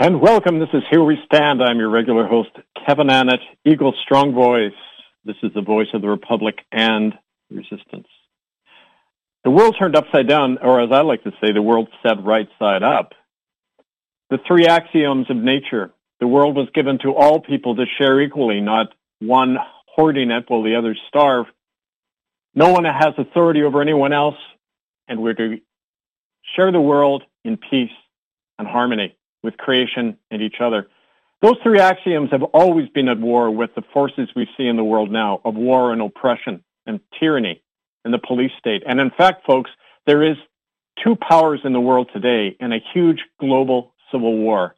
And welcome. This is Here We Stand. I'm your regular host, Kevin Annett, Eagle Strong Voice. This is the voice of the Republic and resistance. The world turned upside down, or as I like to say, the world set right side up. The three axioms of nature. The world was given to all people to share equally, not one hoarding it while the others starve. No one has authority over anyone else, and we're to share the world in peace and harmony with creation and each other. Those three axioms have always been at war with the forces we see in the world now of war and oppression and tyranny and the police state. And in fact, folks, there is two powers in the world today in a huge global civil war.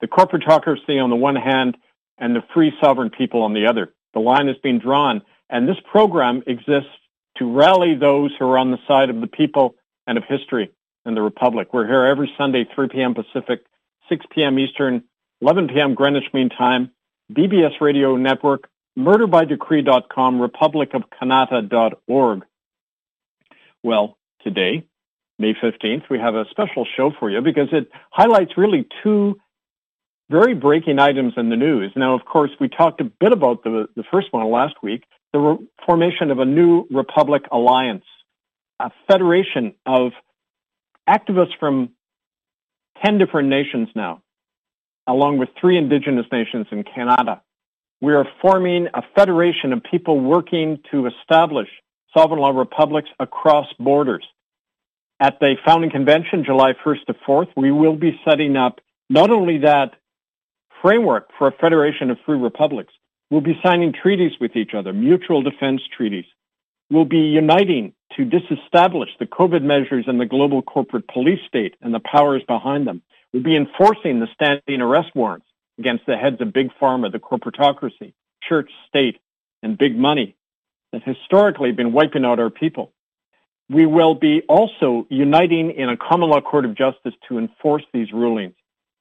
The corporatocracy on the one hand and the free sovereign people on the other. The line has been drawn and this program exists to rally those who are on the side of the people and of history and the Republic. We're here every Sunday, 3 p.m. Pacific, 6 p.m. Eastern, 11 p.m. Greenwich Mean Time, BBS Radio Network, murderbydecree.com, republicofcanada.org. Well, today, May 15th, we have a special show for you because it highlights really two very breaking items in the news. Now, of course, we talked a bit about the, the first one last week, the re- formation of a new Republic Alliance, a federation of activists from 10 different nations now, along with three indigenous nations in Canada. We are forming a federation of people working to establish sovereign law republics across borders. At the founding convention, July 1st to 4th, we will be setting up not only that framework for a federation of free republics, we'll be signing treaties with each other, mutual defense treaties. We'll be uniting to disestablish the COVID measures and the global corporate police state and the powers behind them. We'll be enforcing the standing arrest warrants against the heads of big pharma, the corporatocracy, church, state, and big money that historically have been wiping out our people. We will be also uniting in a common law court of justice to enforce these rulings.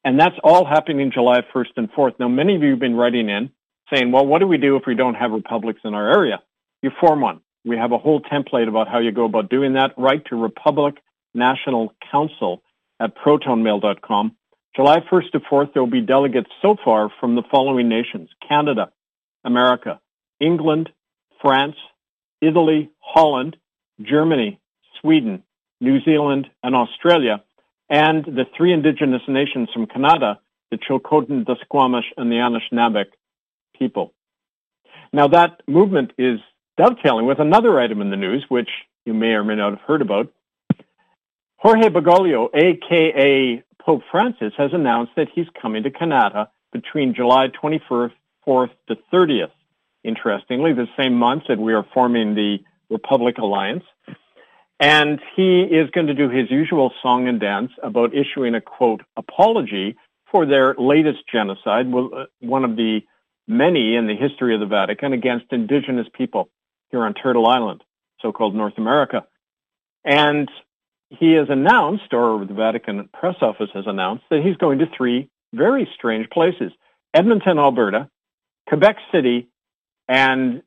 And that's all happening July 1st and 4th. Now, many of you have been writing in saying, well, what do we do if we don't have republics in our area? You form one. We have a whole template about how you go about doing that. Write to Republic National Council at protonmail.com. July 1st to 4th, there will be delegates so far from the following nations Canada, America, England, France, Italy, Holland, Germany, Sweden, New Zealand, and Australia, and the three indigenous nations from Canada, the Chilcotin, the Squamish, and the Anishinaabe people. Now, that movement is dovetailing with another item in the news, which you may or may not have heard about. Jorge Bergoglio, aka Pope Francis, has announced that he's coming to Canada between July 24th to 30th. Interestingly, the same month that we are forming the Republic Alliance. And he is going to do his usual song and dance about issuing a quote apology for their latest genocide, uh, one of the many in the history of the Vatican against indigenous people here on Turtle Island, so-called North America. And he has announced, or the Vatican press office has announced, that he's going to three very strange places. Edmonton, Alberta, Quebec City, and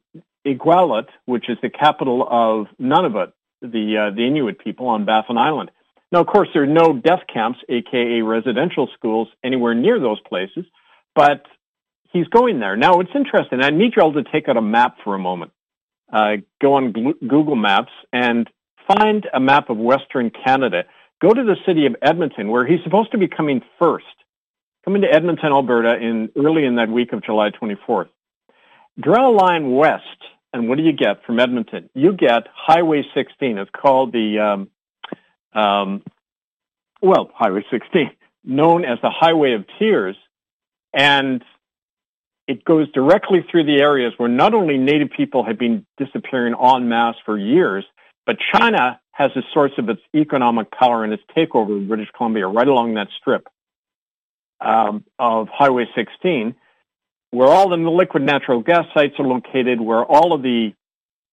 Iqaluit, which is the capital of Nunavut, the, uh, the Inuit people on Baffin Island. Now, of course, there are no death camps, aka residential schools, anywhere near those places, but he's going there. Now, it's interesting. I need you all to take out a map for a moment uh, go on Google Maps and find a map of Western Canada. Go to the city of Edmonton, where he's supposed to be coming first. Coming to Edmonton, Alberta, in early in that week of July 24th. Draw a line west, and what do you get from Edmonton? You get Highway 16. It's called the, um, um, well, Highway 16, known as the Highway of Tears, and it goes directly through the areas where not only Native people have been disappearing en masse for years, but China has a source of its economic power and its takeover of British Columbia right along that strip um, of Highway 16, where all the liquid natural gas sites are located, where all of the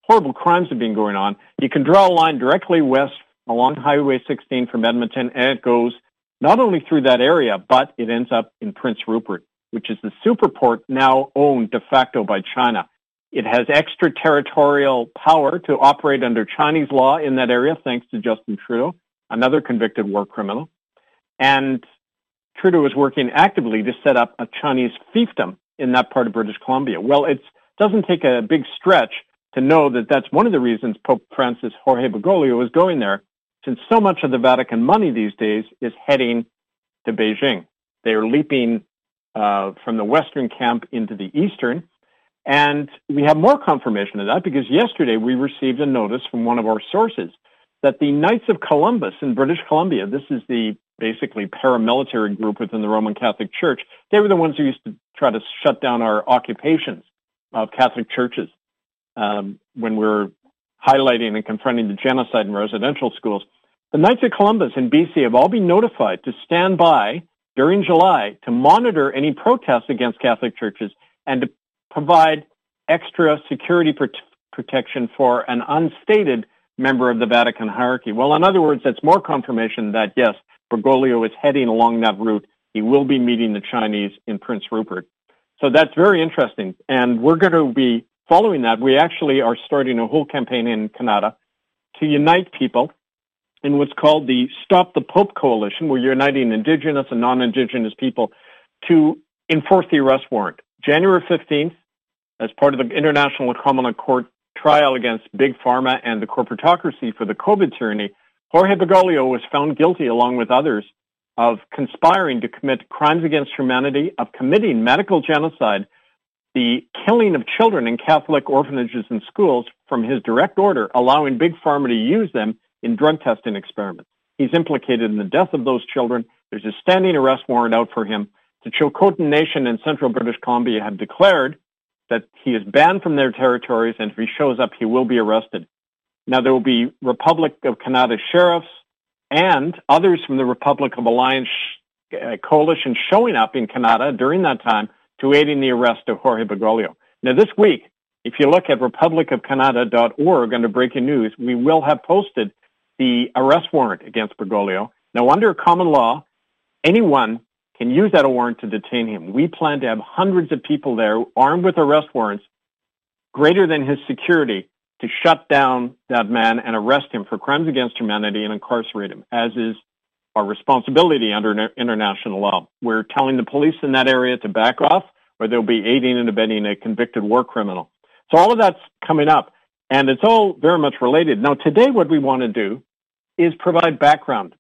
horrible crimes have been going on. You can draw a line directly west along Highway 16 from Edmonton, and it goes not only through that area, but it ends up in Prince Rupert which is the superport now owned de facto by China. It has extraterritorial power to operate under Chinese law in that area, thanks to Justin Trudeau, another convicted war criminal. And Trudeau is working actively to set up a Chinese fiefdom in that part of British Columbia. Well, it doesn't take a big stretch to know that that's one of the reasons Pope Francis Jorge Bergoglio is going there, since so much of the Vatican money these days is heading to Beijing. They are leaping uh, from the Western camp into the Eastern. And we have more confirmation of that because yesterday we received a notice from one of our sources that the Knights of Columbus in British Columbia, this is the basically paramilitary group within the Roman Catholic Church, they were the ones who used to try to shut down our occupations of Catholic churches um, when we were highlighting and confronting the genocide in residential schools. The Knights of Columbus in BC have all been notified to stand by during July to monitor any protests against Catholic churches and to provide extra security protection for an unstated member of the Vatican hierarchy. Well, in other words, that's more confirmation that yes, Bergoglio is heading along that route. He will be meeting the Chinese in Prince Rupert. So that's very interesting. And we're going to be following that. We actually are starting a whole campaign in Canada to unite people in what's called the Stop the Pope Coalition. We're uniting Indigenous and non-Indigenous people to enforce the arrest warrant. January 15th, as part of the International Criminal Court trial against Big Pharma and the corporatocracy for the COVID tyranny, Jorge Bergoglio was found guilty, along with others, of conspiring to commit crimes against humanity, of committing medical genocide, the killing of children in Catholic orphanages and schools from his direct order, allowing Big Pharma to use them in drug testing experiments. He's implicated in the death of those children. There's a standing arrest warrant out for him. The Chilcotin Nation in central British Columbia have declared that he is banned from their territories, and if he shows up, he will be arrested. Now, there will be Republic of Canada sheriffs and others from the Republic of Alliance coalition showing up in Canada during that time to aid in the arrest of Jorge Bergoglio. Now, this week, if you look at republicofcanada.org under breaking news, we will have posted the arrest warrant against Bergoglio. Now, under common law, anyone can use that warrant to detain him. We plan to have hundreds of people there armed with arrest warrants greater than his security to shut down that man and arrest him for crimes against humanity and incarcerate him, as is our responsibility under international law. We're telling the police in that area to back off or they'll be aiding and abetting a convicted war criminal. So all of that's coming up and it's all very much related. Now today what we want to do is provide background.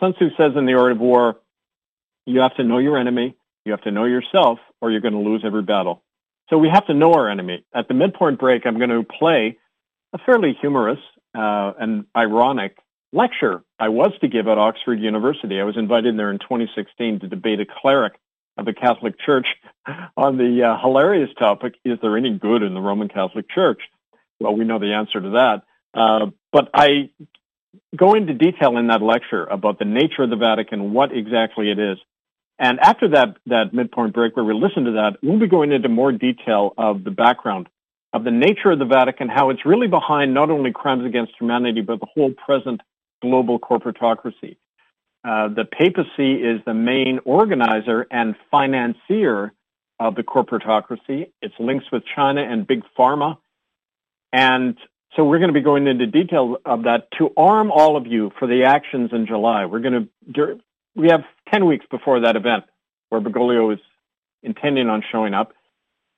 Sun Tzu says in the Art of War, you have to know your enemy, you have to know yourself, or you're going to lose every battle. So we have to know our enemy. At the midpoint break, I'm going to play a fairly humorous uh, and ironic lecture I was to give at Oxford University. I was invited there in 2016 to debate a cleric of the Catholic Church on the uh, hilarious topic, is there any good in the Roman Catholic Church? Well, we know the answer to that. Uh, but I go into detail in that lecture about the nature of the Vatican, what exactly it is. And after that, that midpoint break where we listen to that, we'll be going into more detail of the background of the nature of the Vatican, how it's really behind not only crimes against humanity, but the whole present global corporatocracy. Uh, the papacy is the main organizer and financier of the corporatocracy. Its links with China and big pharma. And so we're going to be going into detail of that to arm all of you for the actions in July. We're going to, we have 10 weeks before that event where Bergoglio is intending on showing up.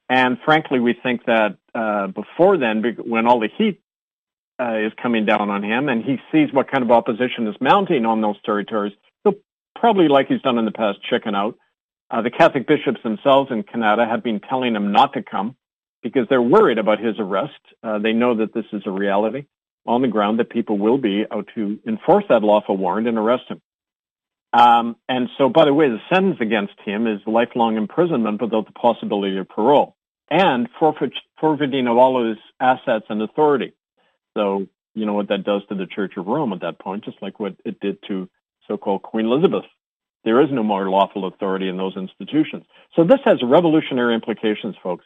And frankly, we think that uh, before then, when all the heat uh, is coming down on him and he sees what kind of opposition is mounting on those territories, he'll probably, like he's done in the past, chicken out. Uh, the Catholic bishops themselves in Canada have been telling him not to come because they're worried about his arrest. Uh, they know that this is a reality on the ground that people will be out to enforce that lawful warrant and arrest him. Um, and so, by the way, the sentence against him is lifelong imprisonment without the possibility of parole and forfeit, forfeiting of all his assets and authority. So, you know what that does to the Church of Rome at that point, just like what it did to so-called Queen Elizabeth. There is no more lawful authority in those institutions. So this has revolutionary implications, folks.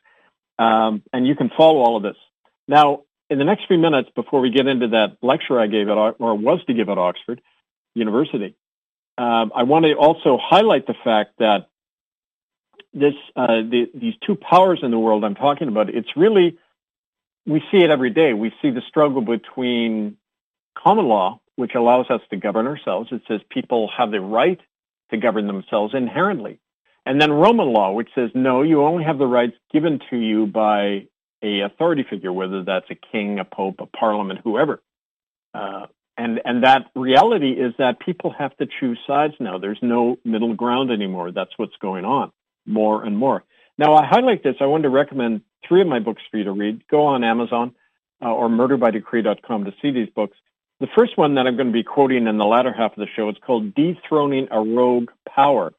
Um, and you can follow all of this. Now, in the next few minutes, before we get into that lecture I gave at, or was to give at Oxford University, um, I want to also highlight the fact that this, uh, the, these two powers in the world I'm talking about, it's really, we see it every day. We see the struggle between common law, which allows us to govern ourselves. It says people have the right to govern themselves inherently. And then Roman law, which says, no, you only have the rights given to you by a authority figure, whether that's a king, a pope, a parliament, whoever. Uh, and and that reality is that people have to choose sides now. There's no middle ground anymore. That's what's going on more and more. Now, I highlight this. I want to recommend three of my books for you to read. Go on Amazon uh, or murderbydecree.com to see these books. The first one that I'm going to be quoting in the latter half of the show is called Dethroning a Rogue Power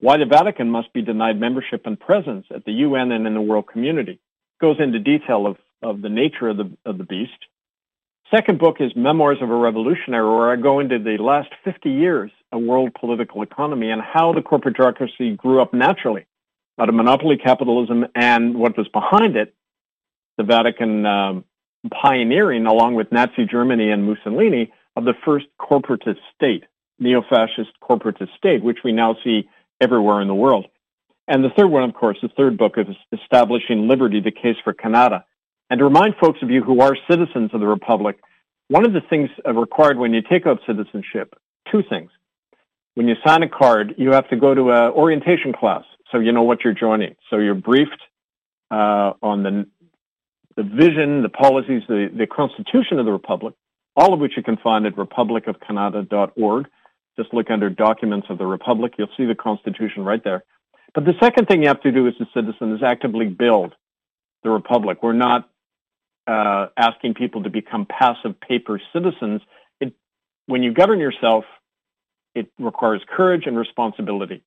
Why the Vatican Must Be Denied Membership and Presence at the UN and in the world community. It goes into detail of, of the nature of the, of the beast. Second book is Memoirs of a Revolutionary, where I go into the last 50 years of world political economy and how the corporate bureaucracy grew up naturally out of monopoly capitalism and what was behind it, the Vatican um, pioneering, along with Nazi Germany and Mussolini, of the first corporatist state, neo-fascist corporatist state, which we now see everywhere in the world. And the third one, of course, the third book is Establishing Liberty, the Case for Kanata. And to remind folks of you who are citizens of the Republic, one of the things required when you take out citizenship, two things. When you sign a card, you have to go to an orientation class so you know what you're joining. So you're briefed uh, on the the vision, the policies, the, the Constitution of the Republic, all of which you can find at republicofcanada.org. Just look under Documents of the Republic. You'll see the Constitution right there. But the second thing you have to do as a citizen is actively build the Republic. We're not uh, asking people to become passive paper citizens. It, when you govern yourself, it requires courage and responsibility.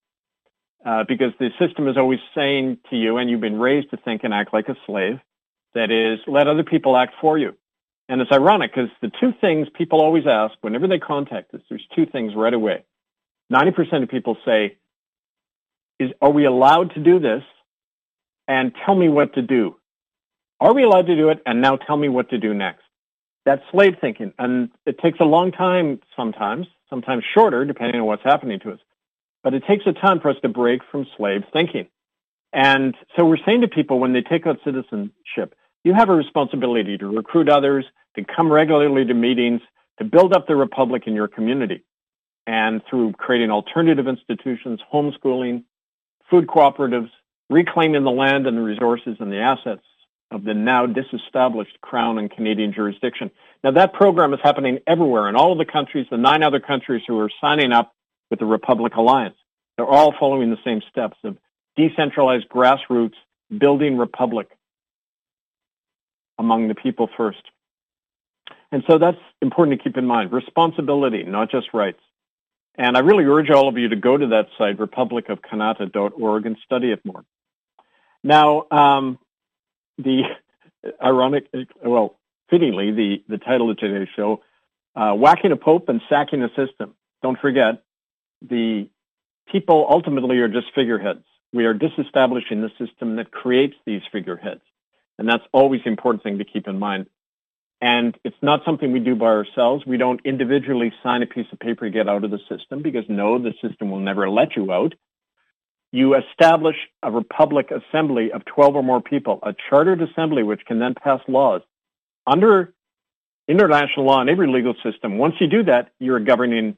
Uh, because the system is always saying to you, and you've been raised to think and act like a slave, that is, let other people act for you. And it's ironic because the two things people always ask whenever they contact us, there's two things right away. 90% of people say, is, are we allowed to do this? And tell me what to do. Are we allowed to do it? And now tell me what to do next. That's slave thinking. And it takes a long time sometimes, sometimes shorter, depending on what's happening to us. But it takes a time for us to break from slave thinking. And so we're saying to people when they take out citizenship, you have a responsibility to recruit others, to come regularly to meetings, to build up the republic in your community. And through creating alternative institutions, homeschooling, food cooperatives, reclaiming the land and the resources and the assets of the now disestablished Crown and Canadian jurisdiction. Now that program is happening everywhere in all of the countries, the nine other countries who are signing up with the Republic Alliance. They're all following the same steps of decentralized grassroots, building republic among the people first. And so that's important to keep in mind. Responsibility, not just rights. And I really urge all of you to go to that site, republicofkanata.org, and study it more. Now, um, the ironic, well, fittingly, the, the title of today's show, uh, Whacking a Pope and Sacking a System. Don't forget, the people ultimately are just figureheads. We are disestablishing the system that creates these figureheads. And that's always the important thing to keep in mind. And it's not something we do by ourselves. We don't individually sign a piece of paper to get out of the system because no, the system will never let you out. You establish a republic assembly of 12 or more people, a chartered assembly which can then pass laws. Under international law and every legal system, once you do that, you're a governing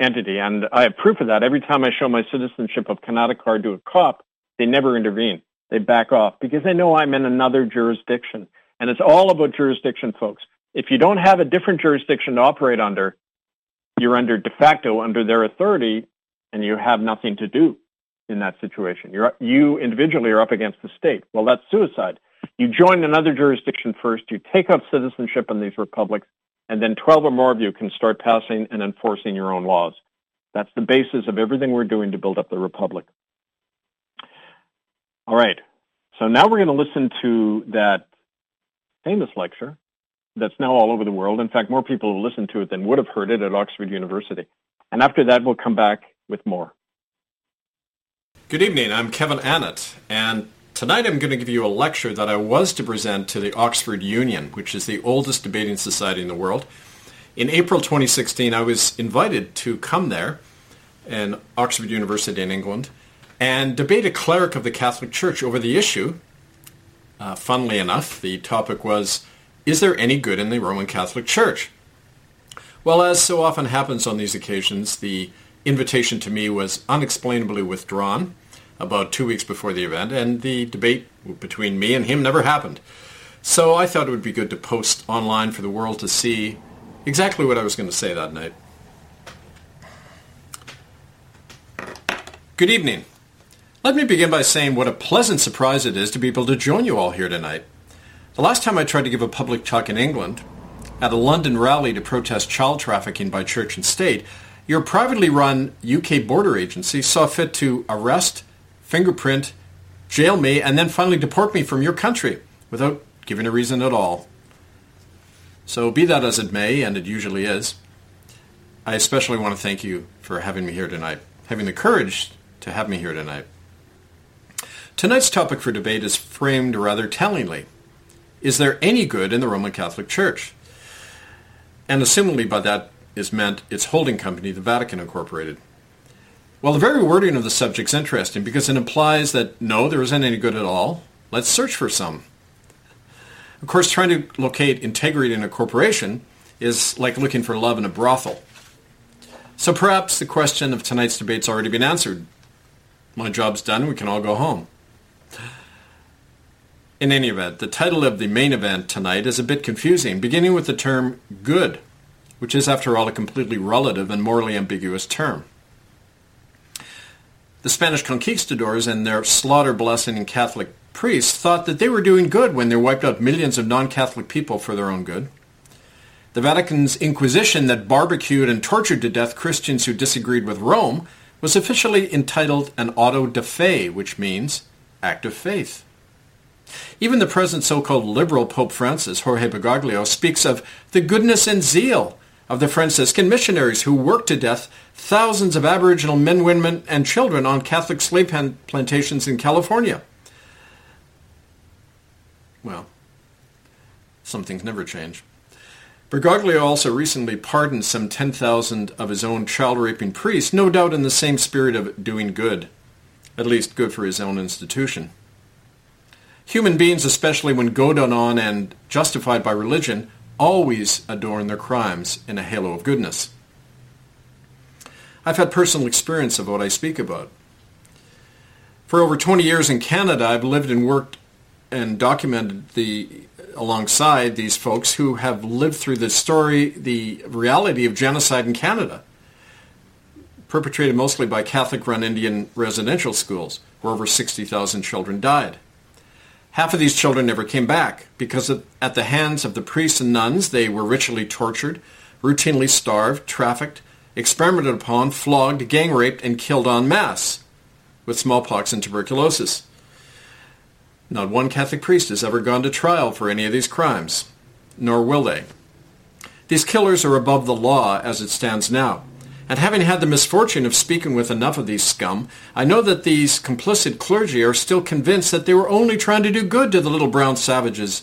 entity. And I have proof of that. Every time I show my citizenship of card to a cop, they never intervene. They back off because they know I'm in another jurisdiction. And it's all about jurisdiction, folks. If you don't have a different jurisdiction to operate under, you're under de facto under their authority and you have nothing to do in that situation. You're, you individually are up against the state. Well, that's suicide. You join another jurisdiction first, you take up citizenship in these republics, and then 12 or more of you can start passing and enforcing your own laws. That's the basis of everything we're doing to build up the republic. All right. So now we're going to listen to that famous lecture that's now all over the world. In fact, more people have listened to it than would have heard it at Oxford University. And after that, we'll come back with more. Good evening. I'm Kevin Annett, and Tonight I'm going to give you a lecture that I was to present to the Oxford Union, which is the oldest debating society in the world. In April 2016, I was invited to come there in Oxford University in England and debate a cleric of the Catholic Church over the issue. Uh, funnily enough, the topic was, is there any good in the Roman Catholic Church? Well, as so often happens on these occasions, the invitation to me was unexplainably withdrawn about two weeks before the event, and the debate between me and him never happened. So I thought it would be good to post online for the world to see exactly what I was going to say that night. Good evening. Let me begin by saying what a pleasant surprise it is to be able to join you all here tonight. The last time I tried to give a public talk in England, at a London rally to protest child trafficking by church and state, your privately run UK border agency saw fit to arrest, fingerprint, jail me, and then finally deport me from your country without giving a reason at all. So be that as it may, and it usually is, I especially want to thank you for having me here tonight, having the courage to have me here tonight. Tonight's topic for debate is framed rather tellingly. Is there any good in the Roman Catholic Church? And assumingly by that is meant its holding company, the Vatican Incorporated. Well, the very wording of the subject is interesting because it implies that no, there isn't any good at all. Let's search for some. Of course, trying to locate integrity in a corporation is like looking for love in a brothel. So perhaps the question of tonight's debate's already been answered. My job's done, we can all go home. In any event, the title of the main event tonight is a bit confusing, beginning with the term good, which is after all a completely relative and morally ambiguous term. The Spanish conquistadors and their slaughter blessing Catholic priests thought that they were doing good when they wiped out millions of non-Catholic people for their own good. The Vatican's Inquisition that barbecued and tortured to death Christians who disagreed with Rome was officially entitled an auto de fe, which means act of faith. Even the present so-called liberal Pope Francis, Jorge Bergoglio, speaks of the goodness and zeal of the Franciscan missionaries who worked to death thousands of Aboriginal men, women, and children on Catholic slave plantations in California. Well, some things never change. Bergoglio also recently pardoned some 10,000 of his own child-raping priests, no doubt in the same spirit of doing good, at least good for his own institution. Human beings, especially when goaded on and justified by religion, always adorn their crimes in a halo of goodness. I've had personal experience of what I speak about. For over 20 years in Canada, I've lived and worked and documented the alongside these folks who have lived through the story, the reality of genocide in Canada, perpetrated mostly by Catholic-run Indian residential schools, where over 60,000 children died. Half of these children never came back because at the hands of the priests and nuns they were ritually tortured, routinely starved, trafficked, experimented upon, flogged, gang raped, and killed en masse with smallpox and tuberculosis. Not one Catholic priest has ever gone to trial for any of these crimes, nor will they. These killers are above the law as it stands now. And having had the misfortune of speaking with enough of these scum, I know that these complicit clergy are still convinced that they were only trying to do good to the little brown savages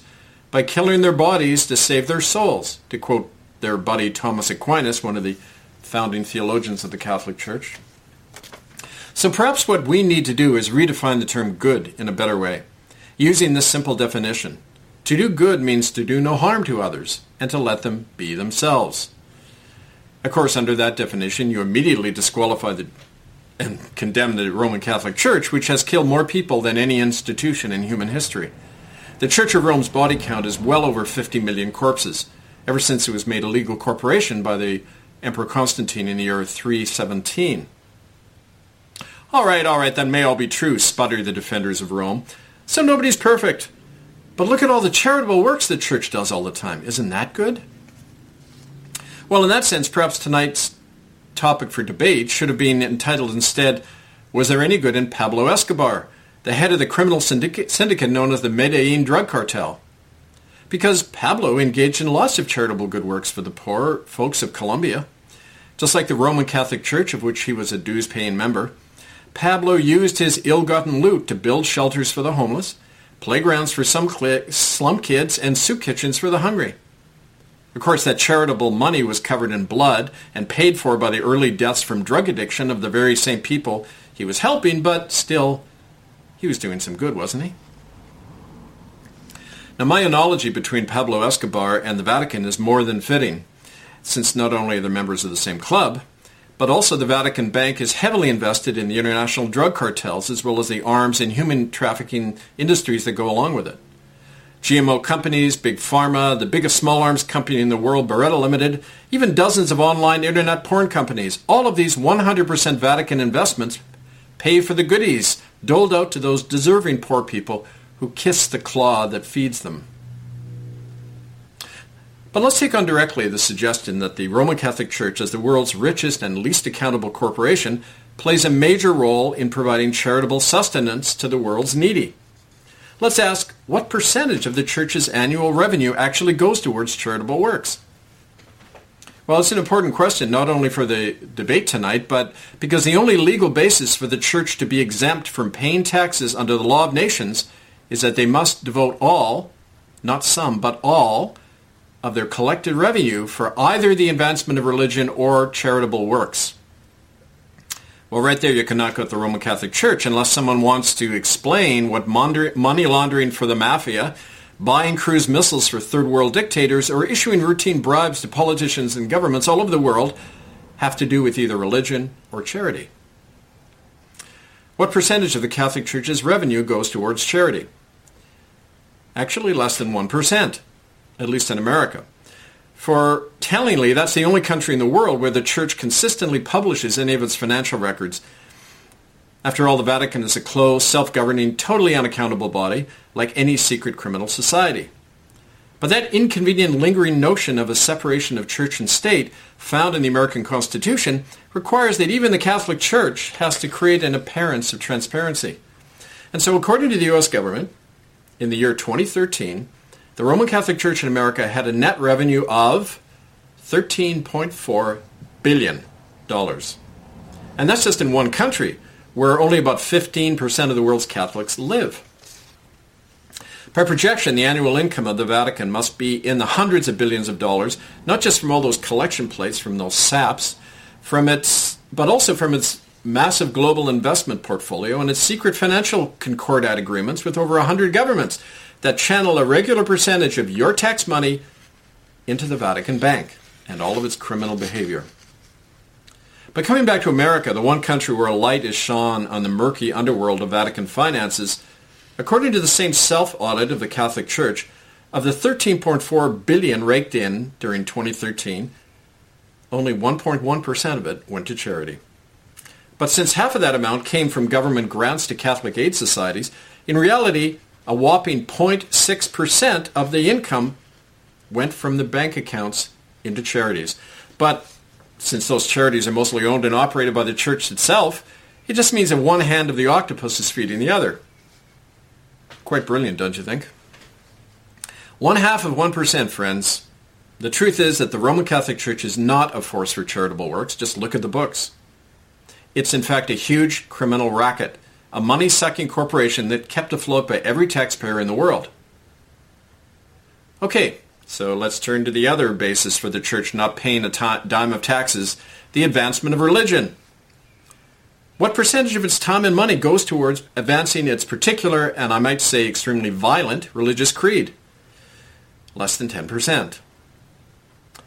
by killing their bodies to save their souls, to quote their buddy Thomas Aquinas, one of the founding theologians of the Catholic Church. So perhaps what we need to do is redefine the term good in a better way using this simple definition. To do good means to do no harm to others and to let them be themselves. Of course, under that definition, you immediately disqualify the, and condemn the Roman Catholic Church, which has killed more people than any institution in human history. The Church of Rome's body count is well over 50 million corpses, ever since it was made a legal corporation by the Emperor Constantine in the year 317. All right, all right, that may all be true, sputter the defenders of Rome. So nobody's perfect. But look at all the charitable works the church does all the time. Isn't that good? Well, in that sense, perhaps tonight's topic for debate should have been entitled instead, Was there any good in Pablo Escobar, the head of the criminal syndicate, syndicate known as the Medellin Drug Cartel? Because Pablo engaged in lots of charitable good works for the poor folks of Colombia. Just like the Roman Catholic Church, of which he was a dues-paying member, Pablo used his ill-gotten loot to build shelters for the homeless, playgrounds for some slum kids, and soup kitchens for the hungry. Of course, that charitable money was covered in blood and paid for by the early deaths from drug addiction of the very same people he was helping, but still, he was doing some good, wasn't he? Now, my analogy between Pablo Escobar and the Vatican is more than fitting, since not only are they members of the same club, but also the Vatican Bank is heavily invested in the international drug cartels as well as the arms and human trafficking industries that go along with it. GMO companies, Big Pharma, the biggest small arms company in the world, Beretta Limited, even dozens of online internet porn companies, all of these 100% Vatican investments pay for the goodies doled out to those deserving poor people who kiss the claw that feeds them. But let's take on directly the suggestion that the Roman Catholic Church, as the world's richest and least accountable corporation, plays a major role in providing charitable sustenance to the world's needy. Let's ask what percentage of the church's annual revenue actually goes towards charitable works? Well, it's an important question not only for the debate tonight, but because the only legal basis for the church to be exempt from paying taxes under the law of nations is that they must devote all, not some, but all, of their collected revenue for either the advancement of religion or charitable works. Well, right there, you cannot go to the Roman Catholic Church unless someone wants to explain what money laundering for the mafia, buying cruise missiles for third world dictators, or issuing routine bribes to politicians and governments all over the world have to do with either religion or charity. What percentage of the Catholic Church's revenue goes towards charity? Actually, less than 1% at least in America. For tellingly, that's the only country in the world where the church consistently publishes any of its financial records. After all, the Vatican is a closed, self-governing, totally unaccountable body, like any secret criminal society. But that inconvenient lingering notion of a separation of church and state found in the American Constitution requires that even the Catholic Church has to create an appearance of transparency. And so according to the U.S. government, in the year 2013, the Roman Catholic Church in America had a net revenue of $13.4 billion. And that's just in one country, where only about 15% of the world's Catholics live. By projection, the annual income of the Vatican must be in the hundreds of billions of dollars, not just from all those collection plates from those saps, from its, but also from its massive global investment portfolio and its secret financial concordat agreements with over 100 governments that channel a regular percentage of your tax money into the Vatican Bank and all of its criminal behavior. But coming back to America, the one country where a light is shone on the murky underworld of Vatican finances, according to the same self-audit of the Catholic Church, of the 13.4 billion raked in during 2013, only 1.1% of it went to charity. But since half of that amount came from government grants to Catholic aid societies, in reality, a whopping 0.6% of the income went from the bank accounts into charities. But since those charities are mostly owned and operated by the church itself, it just means that one hand of the octopus is feeding the other. Quite brilliant, don't you think? One half of 1%, friends. The truth is that the Roman Catholic Church is not a force for charitable works. Just look at the books. It's in fact a huge criminal racket a money-sucking corporation that kept afloat by every taxpayer in the world. Okay, so let's turn to the other basis for the church not paying a dime of taxes, the advancement of religion. What percentage of its time and money goes towards advancing its particular, and I might say extremely violent, religious creed? Less than 10%.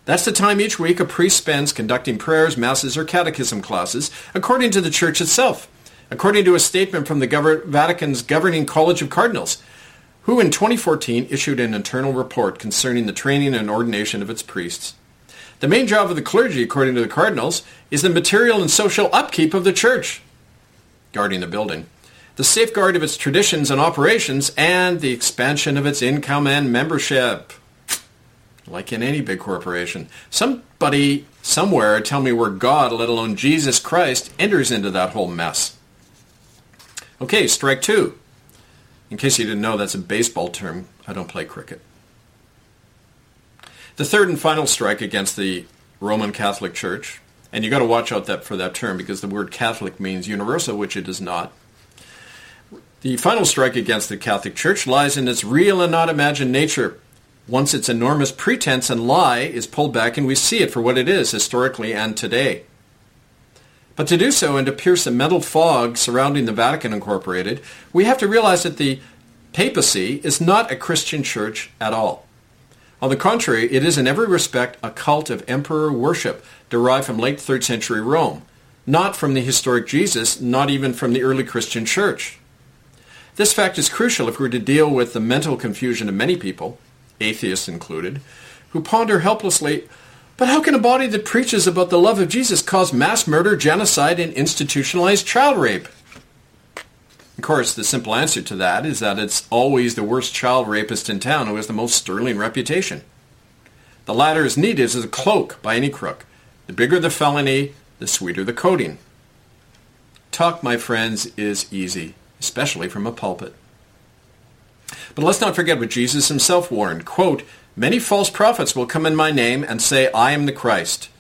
That's the time each week a priest spends conducting prayers, masses, or catechism classes, according to the church itself according to a statement from the Gover- Vatican's Governing College of Cardinals, who in 2014 issued an internal report concerning the training and ordination of its priests. The main job of the clergy, according to the cardinals, is the material and social upkeep of the church, guarding the building, the safeguard of its traditions and operations, and the expansion of its income and membership. Like in any big corporation. Somebody somewhere tell me where God, let alone Jesus Christ, enters into that whole mess. Okay, strike two. In case you didn't know, that's a baseball term. I don't play cricket. The third and final strike against the Roman Catholic Church, and you got to watch out that for that term because the word Catholic means universal, which it is not. The final strike against the Catholic Church lies in its real and not imagined nature. Once its enormous pretense and lie is pulled back and we see it for what it is historically and today. But to do so and to pierce the mental fog surrounding the Vatican Incorporated, we have to realize that the papacy is not a Christian church at all. On the contrary, it is in every respect a cult of emperor worship derived from late 3rd century Rome, not from the historic Jesus, not even from the early Christian church. This fact is crucial if we're to deal with the mental confusion of many people, atheists included, who ponder helplessly, but how can a body that preaches about the love of Jesus cause mass murder, genocide, and institutionalized child rape? Of course, the simple answer to that is that it's always the worst child rapist in town who has the most sterling reputation. The latter is needed as a cloak by any crook. The bigger the felony, the sweeter the coating. Talk, my friends, is easy, especially from a pulpit. But let's not forget what Jesus himself warned. Quote, Many false prophets will come in my name and say, I am the Christ.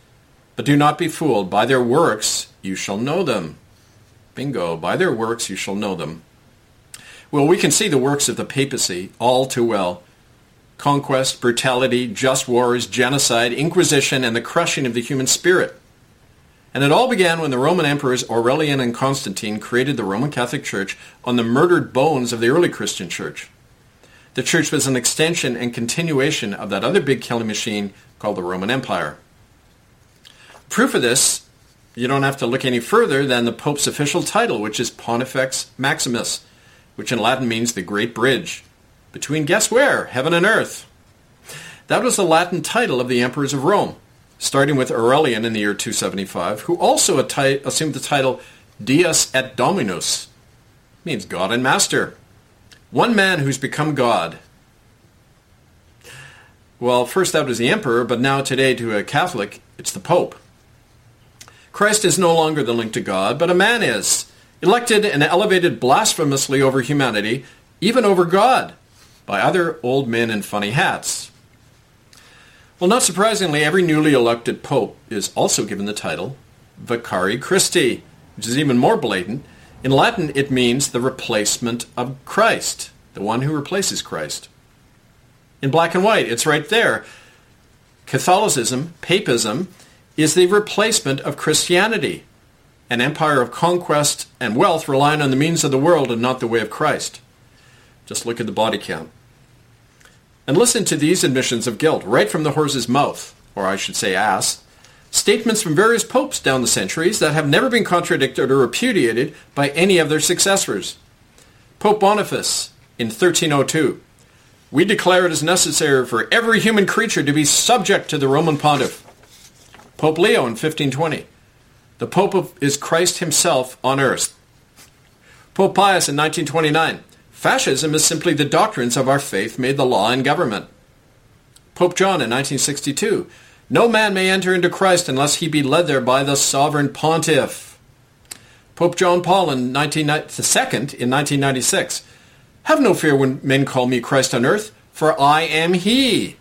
But do not be fooled. By their works you shall know them. Bingo. By their works you shall know them. Well, we can see the works of the papacy all too well. Conquest, brutality, just wars, genocide, inquisition, and the crushing of the human spirit. And it all began when the Roman emperors Aurelian and Constantine created the Roman Catholic Church on the murdered bones of the early Christian church. The church was an extension and continuation of that other big killing machine called the Roman Empire. Proof of this you don't have to look any further than the Pope's official title, which is Pontifex Maximus, which in Latin means the Great Bridge, between guess where? Heaven and earth. That was the Latin title of the emperors of Rome, starting with Aurelian in the year 275, who also assumed the title Deus et Dominus, means God and Master. One man who's become God. Well, first that was the emperor, but now today to a Catholic, it's the Pope. Christ is no longer the link to God, but a man is, elected and elevated blasphemously over humanity, even over God, by other old men in funny hats. Well, not surprisingly, every newly elected pope is also given the title Vicari Christi, which is even more blatant. In Latin, it means the replacement of Christ, the one who replaces Christ. In black and white, it's right there. Catholicism, papism, is the replacement of Christianity, an empire of conquest and wealth relying on the means of the world and not the way of Christ. Just look at the body count. And listen to these admissions of guilt right from the horse's mouth, or I should say ass. Statements from various popes down the centuries that have never been contradicted or repudiated by any of their successors. Pope Boniface in 1302. We declare it is necessary for every human creature to be subject to the Roman pontiff Pope Leo in 1520. The Pope is Christ himself on earth. Pope Pius in 1929. Fascism is simply the doctrines of our faith made the law and government. Pope John in 1962. No man may enter into Christ unless he be led there by the sovereign pontiff. Pope John Paul in 19, in 1996. Have no fear when men call me Christ on earth, for I am he.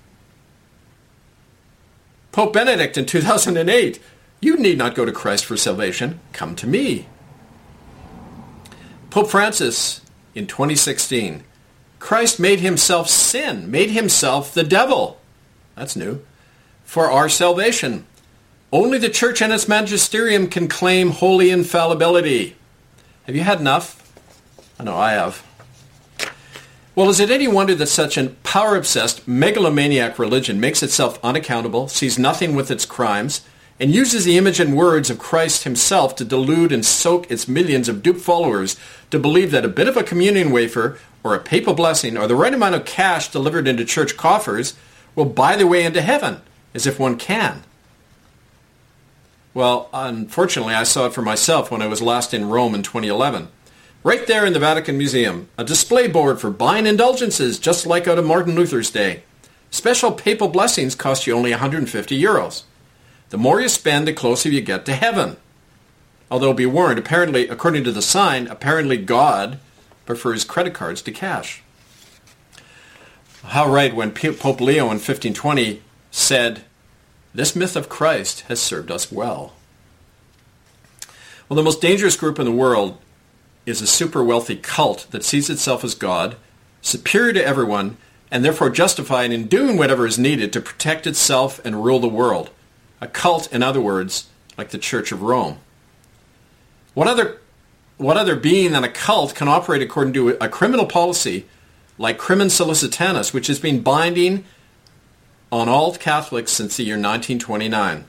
Pope Benedict in 2008, you need not go to Christ for salvation. Come to me. Pope Francis in 2016, Christ made himself sin, made himself the devil. That's new. For our salvation. Only the church and its magisterium can claim holy infallibility. Have you had enough? I know I have. Well, is it any wonder that such a power-obsessed, megalomaniac religion makes itself unaccountable, sees nothing with its crimes, and uses the image and words of Christ himself to delude and soak its millions of duped followers to believe that a bit of a communion wafer or a papal blessing or the right amount of cash delivered into church coffers will buy their way into heaven, as if one can. Well, unfortunately, I saw it for myself when I was last in Rome in 2011. Right there in the Vatican Museum, a display board for buying indulgences just like out of Martin Luther's day. Special papal blessings cost you only 150 euros. The more you spend, the closer you get to heaven. Although be warned, apparently, according to the sign, apparently God prefers credit cards to cash. How right when Pope Leo in 1520 said, This myth of Christ has served us well. Well, the most dangerous group in the world is a super wealthy cult that sees itself as God, superior to everyone, and therefore justified in doing whatever is needed to protect itself and rule the world. A cult, in other words, like the Church of Rome. What other, what other being than a cult can operate according to a criminal policy like Crimen Sollicitationis, which has been binding on all Catholics since the year 1929?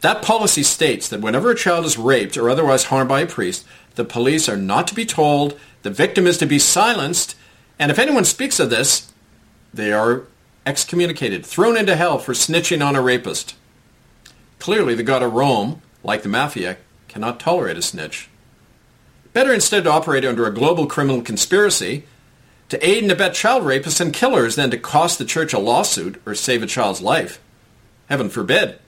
That policy states that whenever a child is raped or otherwise harmed by a priest, the police are not to be told, the victim is to be silenced, and if anyone speaks of this, they are excommunicated, thrown into hell for snitching on a rapist. Clearly, the God of Rome, like the mafia, cannot tolerate a snitch. Better instead to operate under a global criminal conspiracy to aid and abet child rapists and killers than to cost the church a lawsuit or save a child's life. Heaven forbid.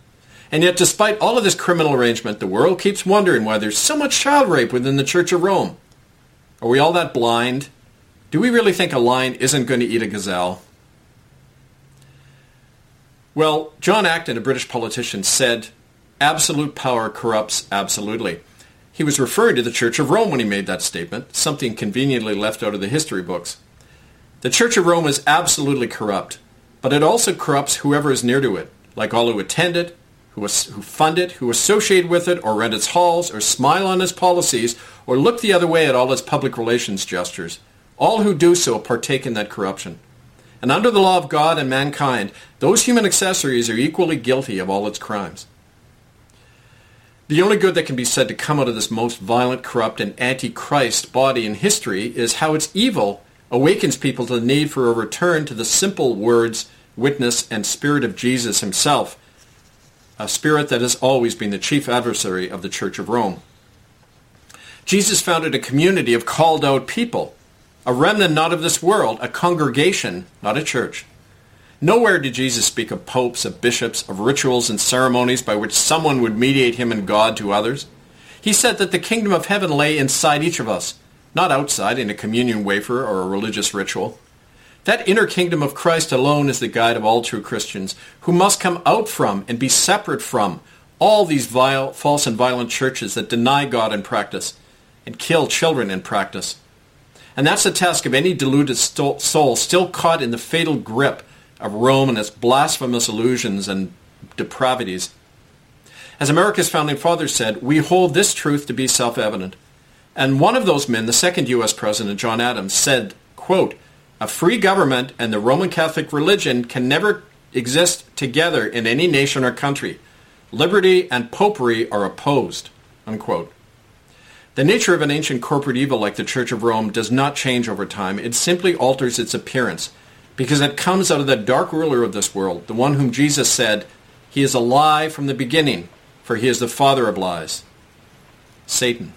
And yet, despite all of this criminal arrangement, the world keeps wondering why there's so much child rape within the Church of Rome. Are we all that blind? Do we really think a lion isn't going to eat a gazelle? Well, John Acton, a British politician, said, absolute power corrupts absolutely. He was referring to the Church of Rome when he made that statement, something conveniently left out of the history books. The Church of Rome is absolutely corrupt, but it also corrupts whoever is near to it, like all who attend it, who, who fund it, who associate with it, or rent its halls, or smile on its policies, or look the other way at all its public relations gestures. All who do so partake in that corruption. And under the law of God and mankind, those human accessories are equally guilty of all its crimes. The only good that can be said to come out of this most violent, corrupt, and anti-Christ body in history is how its evil awakens people to the need for a return to the simple words, witness, and spirit of Jesus himself, a spirit that has always been the chief adversary of the Church of Rome. Jesus founded a community of called out people a remnant not of this world, a congregation, not a church. Nowhere did Jesus speak of popes, of bishops, of rituals and ceremonies by which someone would mediate him and God to others. He said that the kingdom of heaven lay inside each of us, not outside in a communion wafer or a religious ritual. That inner kingdom of Christ alone is the guide of all true Christians, who must come out from and be separate from all these vile, false and violent churches that deny God in practice and kill children in practice. And that's the task of any deluded soul still caught in the fatal grip of Rome and its blasphemous illusions and depravities. As America's founding fathers said, we hold this truth to be self-evident. And one of those men, the second U.S. President, John Adams, said, quote, a free government and the Roman Catholic religion can never exist together in any nation or country. Liberty and popery are opposed, unquote. The nature of an ancient corporate evil like the Church of Rome does not change over time. It simply alters its appearance because it comes out of the dark ruler of this world, the one whom Jesus said, he is a lie from the beginning, for he is the father of lies. Satan.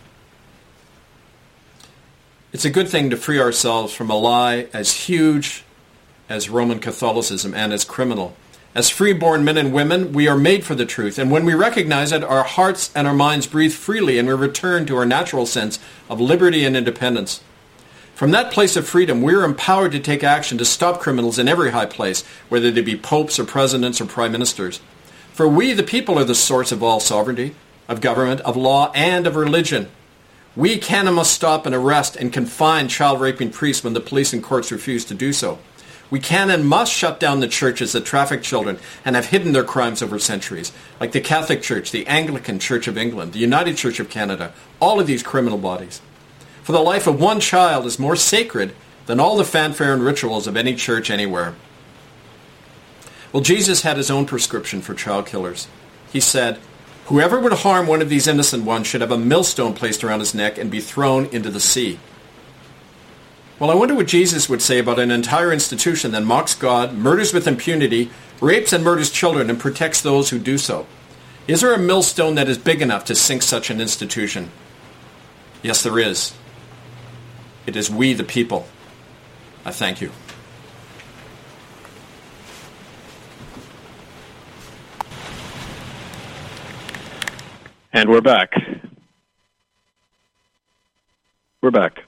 It's a good thing to free ourselves from a lie as huge as Roman Catholicism and as criminal. As freeborn men and women, we are made for the truth, and when we recognize it, our hearts and our minds breathe freely, and we return to our natural sense of liberty and independence. From that place of freedom, we are empowered to take action to stop criminals in every high place, whether they be popes or presidents or prime ministers. For we, the people, are the source of all sovereignty, of government, of law, and of religion. We can and must stop and arrest and confine child-raping priests when the police and courts refuse to do so. We can and must shut down the churches that traffic children and have hidden their crimes over centuries, like the Catholic Church, the Anglican Church of England, the United Church of Canada, all of these criminal bodies. For the life of one child is more sacred than all the fanfare and rituals of any church anywhere. Well, Jesus had his own prescription for child killers. He said, Whoever would harm one of these innocent ones should have a millstone placed around his neck and be thrown into the sea. Well, I wonder what Jesus would say about an entire institution that mocks God, murders with impunity, rapes and murders children, and protects those who do so. Is there a millstone that is big enough to sink such an institution? Yes, there is. It is we, the people. I thank you. And we're back. We're back.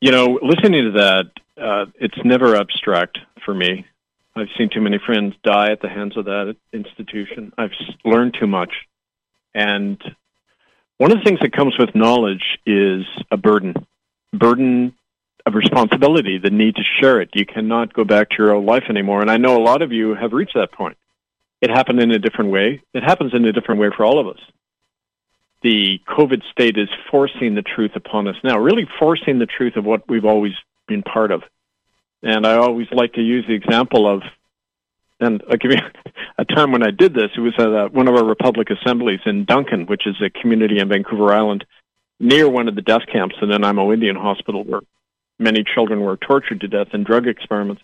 You know, listening to that, uh, it's never abstract for me. I've seen too many friends die at the hands of that institution. I've learned too much. And one of the things that comes with knowledge is a burden, burden of responsibility, the need to share it. You cannot go back to your old life anymore. And I know a lot of you have reached that point. It happened in a different way. It happens in a different way for all of us the COVID state is forcing the truth upon us now, really forcing the truth of what we've always been part of. And I always like to use the example of And I'll give you a time when I did this. It was at uh, one of our Republic assemblies in Duncan, which is a community on Vancouver Island near one of the death camps in the Nanaimo Indian Hospital where many children were tortured to death in drug experiments.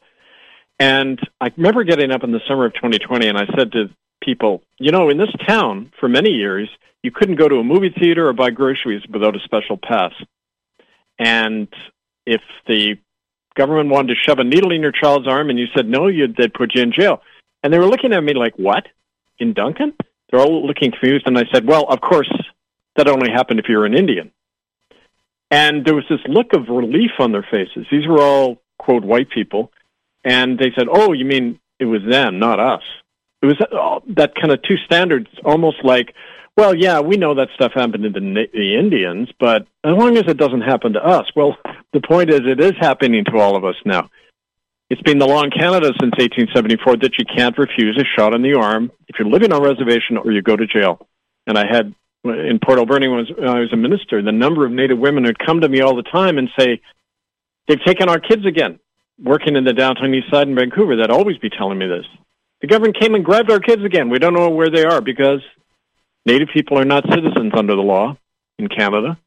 And I remember getting up in the summer of 2020 and I said to people, you know, in this town for many years, you couldn't go to a movie theater or buy groceries without a special pass. And if the government wanted to shove a needle in your child's arm and you said no, you'd, they'd put you in jail. And they were looking at me like, what? In Duncan? They're all looking confused. And I said, well, of course, that only happened if you're an Indian. And there was this look of relief on their faces. These were all, quote, white people. And they said, oh, you mean it was them, not us. It was uh, that kind of two standards, almost like, well, yeah, we know that stuff happened to the, the Indians, but as long as it doesn't happen to us, well, the point is it is happening to all of us now. It's been the law in Canada since 1874 that you can't refuse a shot in the arm if you're living on reservation or you go to jail. And I had in Port Alberni when I was a minister, the number of Native women who'd come to me all the time and say, they've taken our kids again, working in the downtown east side in Vancouver. They'd always be telling me this. The government came and grabbed our kids again. We don't know where they are because Native people are not citizens under the law in Canada.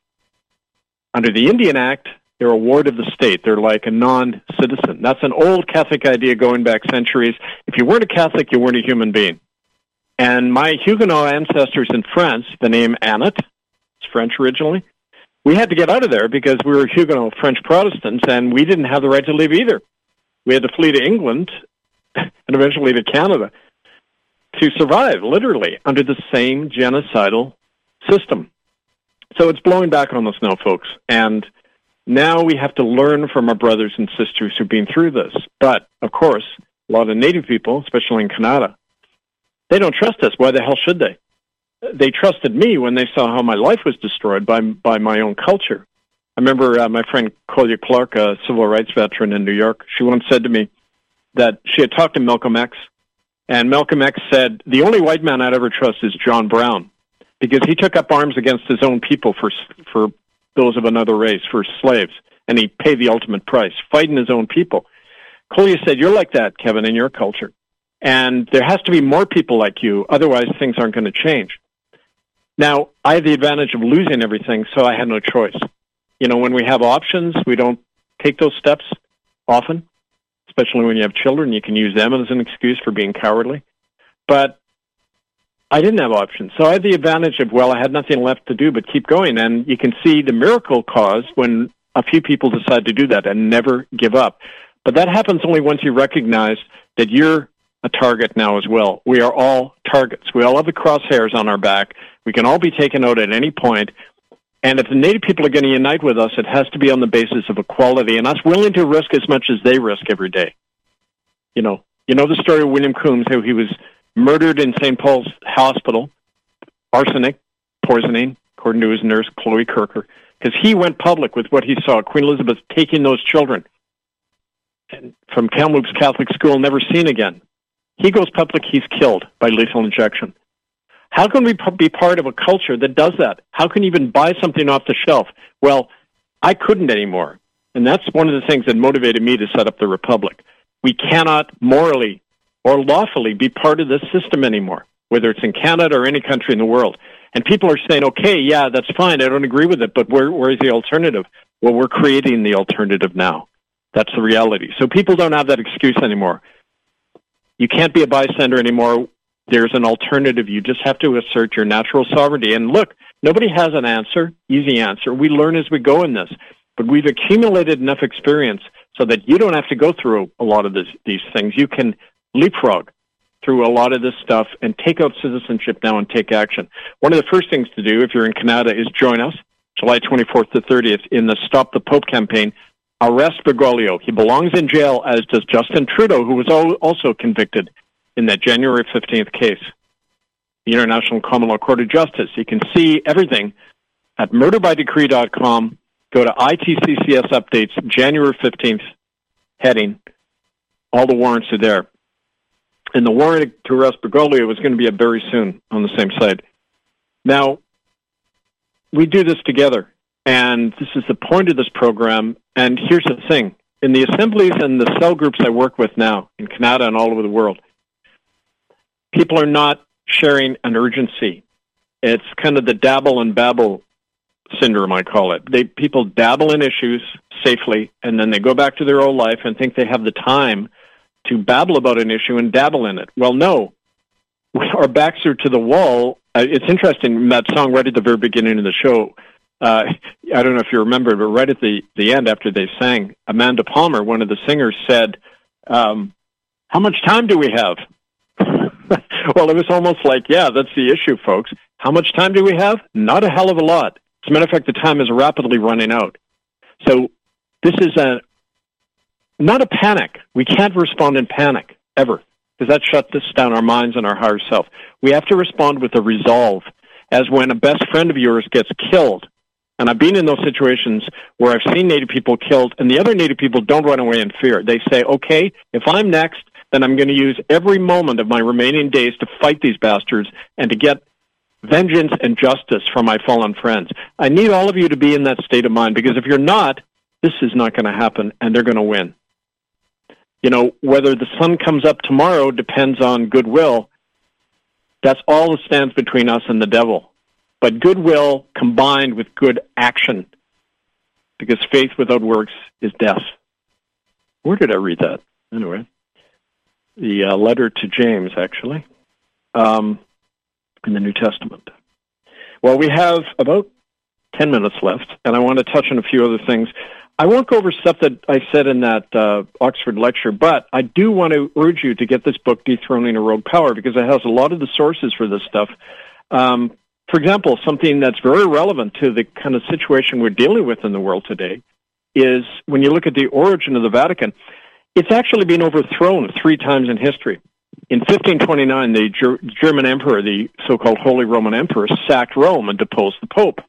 Under the Indian Act, they're a ward of the state. They're like a non-citizen. That's an old Catholic idea going back centuries. If you weren't a Catholic, you weren't a human being. And my Huguenot ancestors in France, the name Annett, it's French originally, we had to get out of there because we were Huguenot French Protestants and we didn't have the right to leave either. We had to flee to England and eventually to Canada to survive, literally, under the same genocidal system. So it's blowing back on us now, folks. And now we have to learn from our brothers and sisters who've been through this. But, of course, a lot of Native people, especially in Canada, they don't trust us. Why the hell should they? They trusted me when they saw how my life was destroyed by, by my own culture. I remember uh, my friend Collier Clark, a civil rights veteran in New York, she once said to me that she had talked to Malcolm X, and Malcolm X said, The only white man I'd ever trust is John Brown, because he took up arms against his own people for, for those of another race for slaves, and he paid the ultimate price, fighting his own people. Collier said, "You're like that, Kevin, in your culture, and there has to be more people like you. Otherwise, things aren't going to change." Now, I had the advantage of losing everything, so I had no choice. You know, when we have options, we don't take those steps often, especially when you have children. You can use them as an excuse for being cowardly. But I didn't have options. So I had the advantage of, well, I had nothing left to do but keep going. And you can see the miracle caused when a few people decide to do that and never give up. But that happens only once you recognize that you're a target now as well. We are all targets. We all have the crosshairs on our back. We can all be taken out at any point. And if the Native people are going to unite with us, it has to be on the basis of equality and us willing to risk as much as they risk every day. You know, you know the story of William Combes, how he was murdered in St. Paul's Hospital, arsenic poisoning, according to his nurse, Chloe Kirker, because he went public with what he saw Queen Elizabeth taking those children from Kamloops Catholic School, never seen again. He goes public, he's killed by lethal injection. How can we be part of a culture that does that? How can you even buy something off the shelf? Well, I couldn't anymore. And that's one of the things that motivated me to set up the Republic. We cannot morally or lawfully be part of this system anymore, whether it's in Canada or any country in the world. And people are saying, okay, yeah, that's fine. I don't agree with it, but where, where is the alternative? Well, we're creating the alternative now. That's the reality. So people don't have that excuse anymore. You can't be a bystander anymore. There's an alternative. You just have to assert your natural sovereignty. And look, nobody has an answer, easy answer. We learn as we go in this. But we've accumulated enough experience so that you don't have to go through a lot of this, these things. You can leapfrog through a lot of this stuff and take out citizenship now and take action. One of the first things to do if you're in Canada is join us July 24th to 30th in the Stop the Pope campaign. Arrest Bergoglio. He belongs in jail, as does Justin Trudeau, who was also convicted in that January 15th case. The International Common Law Court of Justice. You can see everything at murderbydecree.com. Go to ITCCS updates, January 15th heading. All the warrants are there and the warrant to arrest Bergoglio was going to be up very soon on the same site. Now, we do this together, and this is the point of this program. And here's the thing in the assemblies and the cell groups I work with now in Canada and all over the world, people are not sharing an urgency. It's kind of the dabble and babble syndrome, I call it. They people dabble in issues safely, and then they go back to their old life and think they have the time to babble about an issue and dabble in it. Well, no, our backs are to the wall. Uh, it's interesting that song right at the very beginning of the show. Uh, I don't know if you remember, but right at the the end, after they sang, Amanda Palmer, one of the singers, said, um, "How much time do we have?" well, it was almost like, yeah, that's the issue, folks. How much time do we have? Not a hell of a lot. As a matter of fact, the time is rapidly running out. So this is a not a panic. We can't respond in panic ever because that shuts us down our minds and our higher self. We have to respond with a resolve, as when a best friend of yours gets killed. And I've been in those situations where I've seen Native people killed, and the other Native people don't run away in fear. They say, okay, if I'm next, then I'm going to use every moment of my remaining days to fight these bastards and to get vengeance and justice for my fallen friends. I need all of you to be in that state of mind because if you're not, this is not going to happen and they're going to win. You know, whether the sun comes up tomorrow depends on goodwill. That's all that stands between us and the devil. But goodwill combined with good action, because faith without works is death. Where did I read that? Anyway, the uh, letter to James, actually. Um, in the New Testament. Well, we have about 10 minutes left, and I want to touch on a few other things. I won't go over stuff that I said in that uh, Oxford lecture, but I do want to urge you to get this book, Dethroning a Rogue Power, because it has a lot of the sources for this stuff. Um, for example, something that's very relevant to the kind of situation we're dealing with in the world today is when you look at the origin of the Vatican, it's actually been overthrown three times in history in 1529, the Ger- German emperor, the so-called Holy Roman Emperor, sacked Rome and deposed the Pope.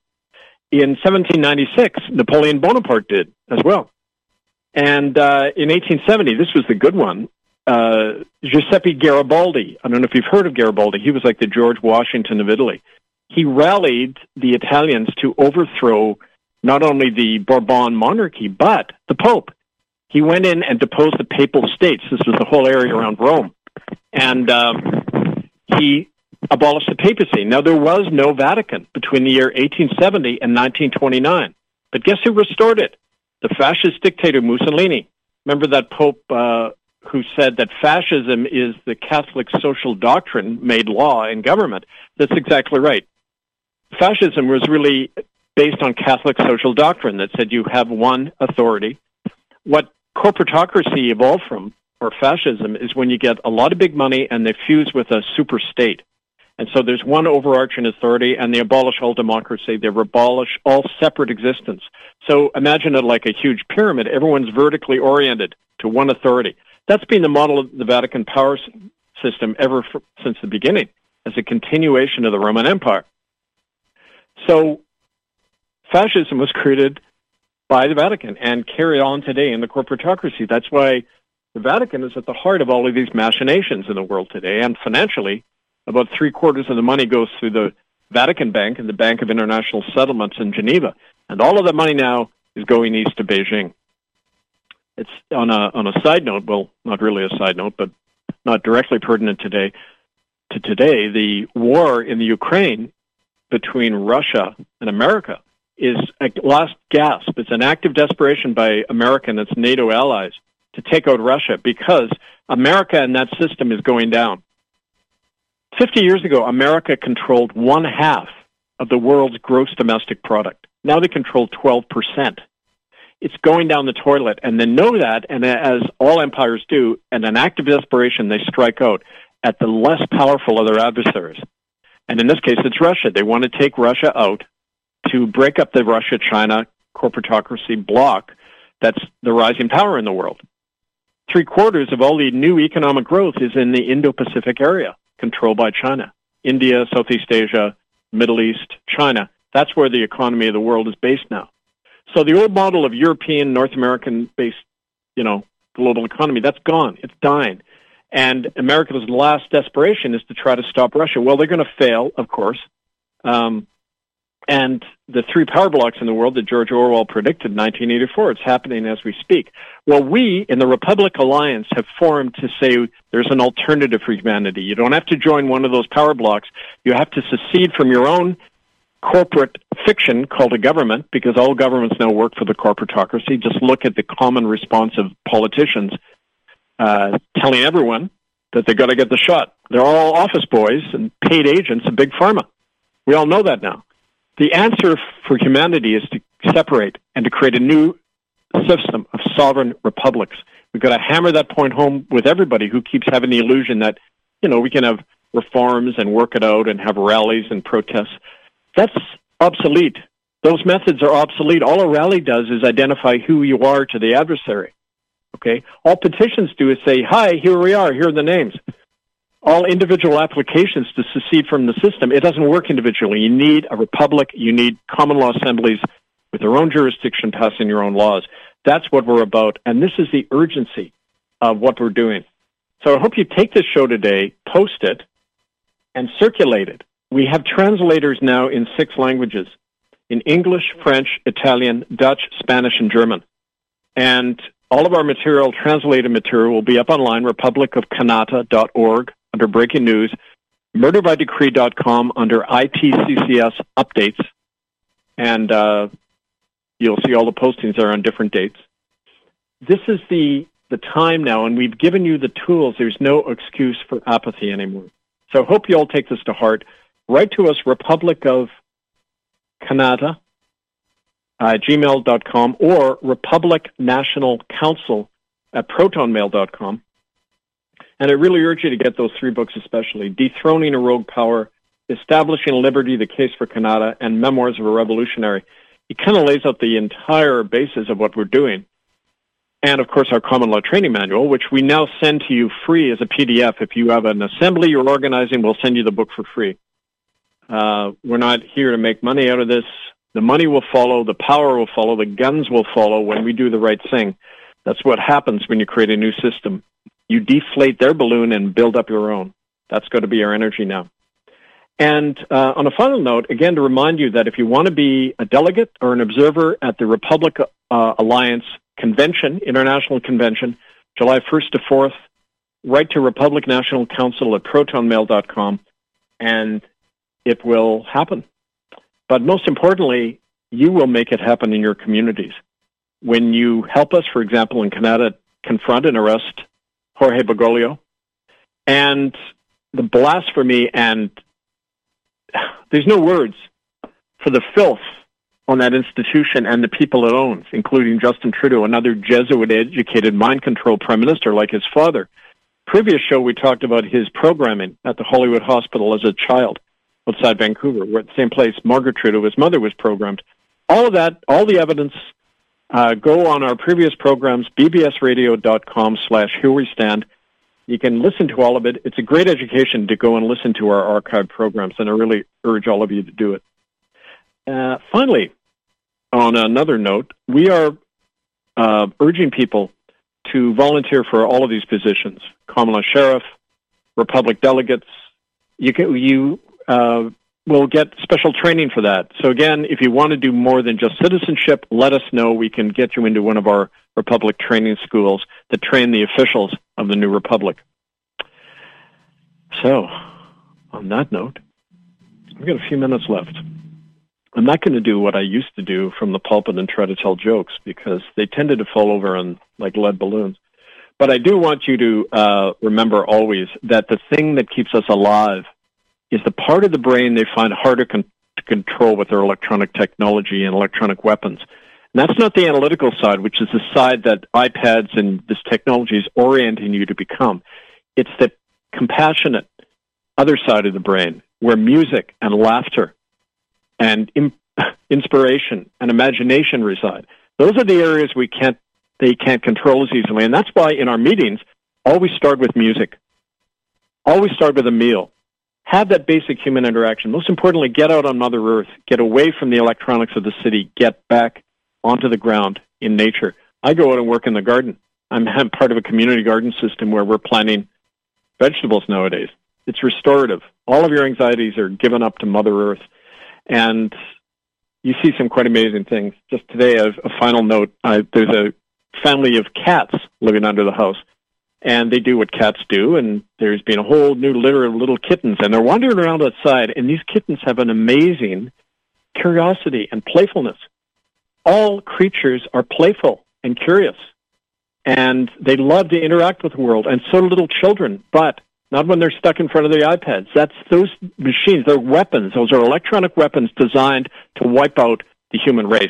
In 1796, Napoleon Bonaparte did as well. And uh, in 1870, this was the good one. Uh, Giuseppe Garibaldi. I don't know if you've heard of Garibaldi. He was like the George Washington of Italy. He rallied the Italians to overthrow not only the Bourbon monarchy but the Pope. He went in and deposed the Papal States. This was the whole area around Rome and um, he abolished the papacy. Now, there was no Vatican between the year 1870 and 1929. But guess who restored it? The fascist dictator Mussolini. Remember that Pope uh, who said that fascism is the Catholic social doctrine made law in government? That's exactly right. Fascism was really based on Catholic social doctrine that said you have one authority. What corporatocracy evolved from or fascism is when you get a lot of big money and they fuse with a super state. And so there's one overarching authority and they abolish all democracy. They abolish all separate existence. So imagine it like a huge pyramid. Everyone's vertically oriented to one authority. That's been the model of the Vatican power system ever since the beginning as a continuation of the Roman Empire. So fascism was created by the Vatican and carried on today in the corporatocracy. That's why the Vatican is at the heart of all of these machinations in the world today, and financially, about three quarters of the money goes through the Vatican Bank and the Bank of International Settlements in Geneva, and all of that money now is going east to Beijing. It's on a on a side note, well, not really a side note, but not directly pertinent today. To today, the war in the Ukraine between Russia and America is a last gasp. It's an act of desperation by America and its NATO allies to take out Russia because America and that system is going down. 50 years ago, America controlled one half of the world's gross domestic product. Now they control 12%. It's going down the toilet, and they know that, and as all empires do, in an act of desperation, they strike out at the less powerful of their adversaries. And in this case, it's Russia. They want to take Russia out to break up the Russia China corporatocracy bloc that's the rising power in the world three quarters of all the new economic growth is in the Indo-Pacific area controlled by China. India, Southeast Asia, Middle East, China. That's where the economy of the world is based now. So the old model of European, North American based, you know, global economy, that's gone. It's dying. And America's last desperation is to try to stop Russia. Well, they're going to fail, of course. Um, and the three power blocks in the world that George Orwell predicted in 1984. It's happening as we speak. Well, we in the Republic Alliance have formed to say there's an alternative for humanity. You don't have to join one of those power blocks. You have to secede from your own corporate fiction called a government because all governments now work for the corporatocracy. Just look at the common response of politicians uh, telling everyone that they got to get the shot. They're all office boys and paid agents of big pharma. We all know that now. The answer for humanity is to separate and to create a new system of sovereign republics. We've got to hammer that point home with everybody who keeps having the illusion that, you know, we can have reforms and work it out and have rallies and protests. That's obsolete. Those methods are obsolete. All a rally does is identify who you are to the adversary. Okay? All petitions do is say, hi, here we are, here are the names. All individual applications to secede from the system, it doesn't work individually. You need a republic, you need common law assemblies with their own jurisdiction passing your own laws. That's what we're about. And this is the urgency of what we're doing. So I hope you take this show today, post it, and circulate it. We have translators now in six languages in English, French, Italian, Dutch, Spanish, and German. And all of our material, translated material, will be up online, republicofkanata.org under breaking news, murderbydecree.com under ITCCS updates, and uh, you'll see all the postings are on different dates. This is the, the time now, and we've given you the tools. There's no excuse for apathy anymore. So I hope you all take this to heart. Write to us, Republic of Kanata, uh, gmail.com or Republic National Council at protonmail.com. And I really urge you to get those three books, especially Dethroning a Rogue Power, Establishing Liberty, The Case for Kanata, and Memoirs of a Revolutionary. It kind of lays out the entire basis of what we're doing. And of course, our common law training manual, which we now send to you free as a PDF. If you have an assembly you're organizing, we'll send you the book for free. Uh, we're not here to make money out of this. The money will follow, the power will follow, the guns will follow when we do the right thing. That's what happens when you create a new system. You deflate their balloon and build up your own. That's going to be our energy now. And uh, on a final note, again, to remind you that if you want to be a delegate or an observer at the Republic uh, Alliance Convention, International Convention, July 1st to 4th, write to Republic National Council at protonmail.com, and it will happen. But most importantly, you will make it happen in your communities. When you help us, for example, in Canada, confront and arrest Jorge Bergoglio, and the blasphemy and there's no words for the filth on that institution and the people it owns, including Justin Trudeau, another Jesuit-educated mind control prime minister like his father. Previous show, we talked about his programming at the Hollywood Hospital as a child outside Vancouver. We're at the same place Margaret Trudeau, his mother, was programmed. All of that, all the evidence, uh, go on our previous programs, bbsradio.com slash here we stand. You can listen to all of it. It's a great education to go and listen to our archived programs, and I really urge all of you to do it. Uh, finally, on another note, we are uh, urging people to volunteer for all of these positions: law sheriff, republic delegates. You can, you uh, we'll get special training for that. So again, if you want to do more than just citizenship, let us know. We can get you into one of our Republic training schools that train the officials of the new Republic. So, on that note, we've got a few minutes left. I'm not going to do what I used to do from the pulpit and try to tell jokes because they tended to fall over on like lead balloons. But I do want you to uh, remember always that the thing that keeps us alive is the part of the brain they find harder con- to control with their electronic technology and electronic weapons. And that's not the analytical side, which is the side that iPads and this technology is orienting you to become. It's the compassionate other side of the brain where music and laughter and Im- inspiration and imagination reside. Those are the areas we can't they can't control as easily. And that's why in our meetings, always start with music. Always start with a meal have that basic human interaction. Most importantly, get out on Mother Earth, get away from the electronics of the city, get back onto the ground in nature. I go out and work in the garden. I'm part of a community garden system where we're planting vegetables nowadays. It's restorative. All of your anxieties are given up to Mother Earth. And you see some quite amazing things. Just today, a, a final note: uh, there's a family of cats living under the house, and they do what cats do. And there's been a whole new litter of little kittens, and they're wandering around outside. And these kittens have an amazing curiosity and playfulness. All creatures are playful and curious, and they love to interact with the world, and so do little children. But not when they're stuck in front of the iPads. That's those machines. They're weapons. Those are electronic weapons designed to wipe out the human race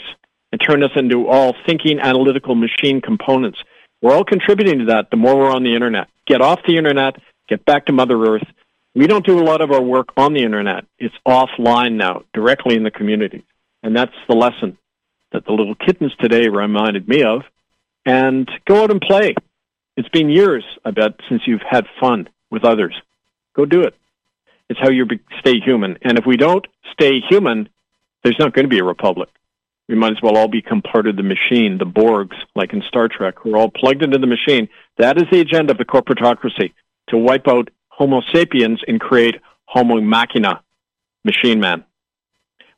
and turn us into all thinking, analytical machine components. We're all contributing to that the more we're on the internet. Get off the internet, get back to Mother Earth. We don't do a lot of our work on the internet. It's offline now, directly in the community. And that's the lesson that the little kittens today reminded me of. And go out and play. It's been years, I bet, since you've had fun with others. Go do it. It's how you stay human. And if we don't stay human, there's not going to be a republic. We might as well all become part of the machine, the Borgs, like in Star Trek. We're all plugged into the machine. That is the agenda of the corporatocracy to wipe out Homo sapiens and create Homo machina, machine man.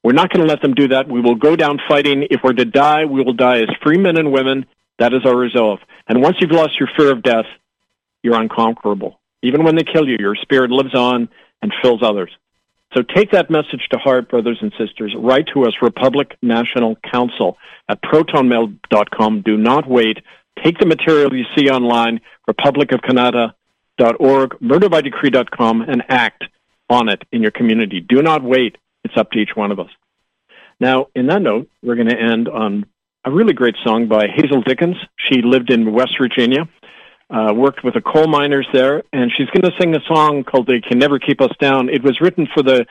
We're not going to let them do that. We will go down fighting. If we're to die, we will die as free men and women. That is our resolve. And once you've lost your fear of death, you're unconquerable. Even when they kill you, your spirit lives on and fills others. So take that message to heart, brothers and sisters. Write to us, Republic National Council at protonmail.com. Do not wait. Take the material you see online, republicofkanata.org, murderbydecree.com, and act on it in your community. Do not wait. It's up to each one of us. Now, in that note, we're going to end on a really great song by Hazel Dickens. She lived in West Virginia uh, worked with the coal miners there, and she's going to sing a song called "They Can Never Keep Us Down." It was written for the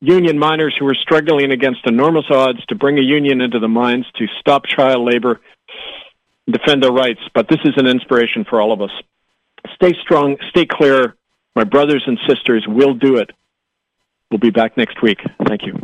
union miners who were struggling against enormous odds to bring a union into the mines to stop child labor, defend their rights. But this is an inspiration for all of us. Stay strong, stay clear. My brothers and sisters will do it. We'll be back next week. Thank you.